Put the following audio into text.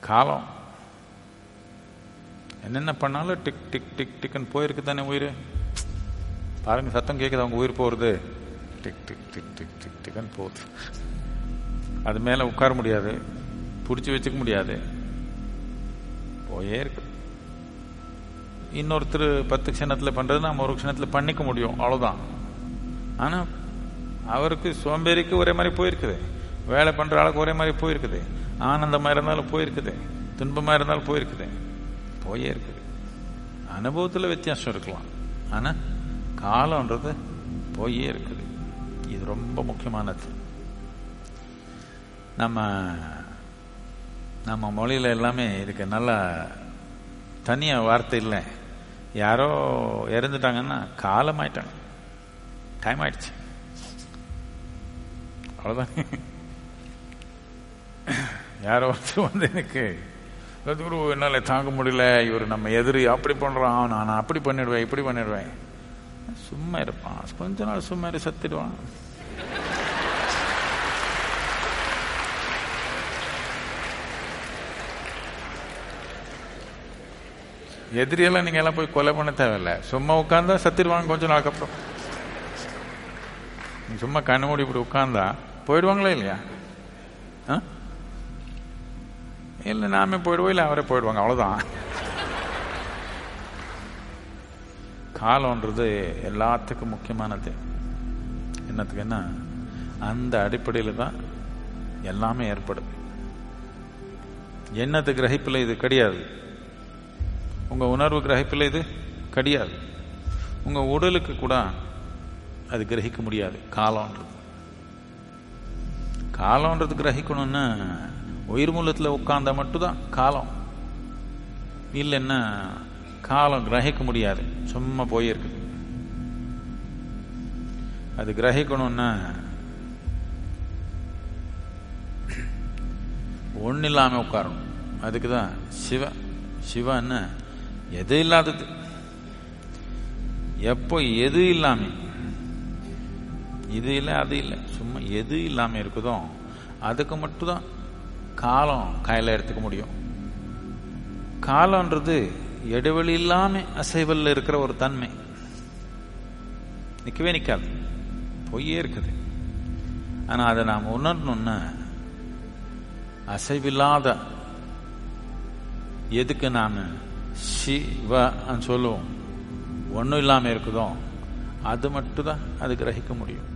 காலம். என்னென்ன பண்ணாலும் டிக் டிக் டிக் டிக்குன்னு போயிருக்கு தானே உயிர்? பாருங்க சத்தம் கேட்குது அவங்க உயிர் போகிறது tick tick tick tick tick டிக்னு போகுது. அது மேலே உட்கார முடியாது. பிடிச்சி வச்சுக்க முடியாது. போயே இருக்கு. இன்னொருத்தர் பத்து க்ஷணத்தில் பண்ணுறது நம்ம ஒரு க்ஷணத்தில் பண்ணிக்க முடியும். அவ்வளோதான் ஆனால் அவருக்கு சோம்பேறிக்கு ஒரே மாதிரி போயிருக்குது. வேலை பண்ணுற ஆளுக்கு ஒரே மாதிரி போயிருக்குது. ஆனந்தமாக இருந்தாலும் போயிருக்குது. துன்பமாக இருந்தாலும் போயிருக்குது. போயே இருக்குது. அனுபவத்தில் வித்தியாசம் இருக்கலாம். ஆனால் காலம்ன்றது போயே இருக்குது. இது ரொம்ப முக்கியமானது. நம்ம நம்ம மொழியில் எல்லாமே இதுக்கு நல்லா தனியாக வார்த்தை இல்லை. யாரோ இறந்துட்டாங்கன்னா காலம் ஆயிட்டாங்க டைம் ஆயிடுச்சு. அவ்வளோதான் யாரோ ஒருத்தர் வந்து எனக்கு குரு என்னால் தாங்க முடியல. இவர் நம்ம எதிரி. அப்படி பண்ணுறான் நான் அப்படி பண்ணிடுவேன் இப்படி பண்ணிடுவேன். சும்மா இருப்பான். கொஞ்ச நாள் சும்மா இரு சத்திடுவான். எதிரியெல்லாம் நீங்க எல்லாம் போய் கொலை பண்ண தேவையில்ல. சும்மா உட்காந்தா சத்திடுவாங்க கொஞ்ச நாளுக்கு அப்புறம். நீ சும்மா கண்ணு மூடி இப்படி உட்காந்தா போயிடுவாங்களா இல்லையா? ஆ? இல்லை நாமே போயிடுவோம் இல்லை அவரே போயிடுவாங்க அவ்வளோதான் காலம்ன்றது எல்லாத்துக்கும் முக்கியமானது. என்னத்துக்குன்னா அந்த அடிப்படையில் தான் எல்லாமே ஏற்படுது எண்ணத்து கிரகிப்பில் இது கிடையாது. உங்க உணர்வு கிரகிப்பில் இது கிடையாது. உங்க உடலுக்கு கூட அது கிரகிக்க முடியாது. காலம்ன்றது. காலம்ன்றது கிரகிக்கணும்னா உயிர் மூலத்தில் உட்கார்ந்தா மட்டும்தான் காலம். இல்லைன்னா காலம் கிரகிக்க முடியாது. சும்மா போயிருக்குது அது கிரகிக்கணும்னா ஒன்று இல்லாமல் உட்காரணும். அதுக்கு தான் சிவ. சிவன்னா எது இல்லாதது. எப்போ எது இல்லாம. இது இல்லை அது இல்லை. சும்மா எது இல்லாம இருக்குதோ அதுக்கு மட்டும்தான் காலம் கையில் எடுத்துக்க முடியும். காலம்ன்றது இடைவெளி இல்லாமல் அசைவல்ல இருக்கிற ஒரு தன்மை. நிற்கவே நிற்காது பொய்யே இருக்குது. ஆனா அதை நாம் உணரணும்னா அசைவில்லாத எதுக்கு நாம் சிவன்னு சொல்லுவோம். ஒன்றும் இல்லாமல் இருக்குதோ அது மட்டும் தான் அது கிரகிக்க முடியும்.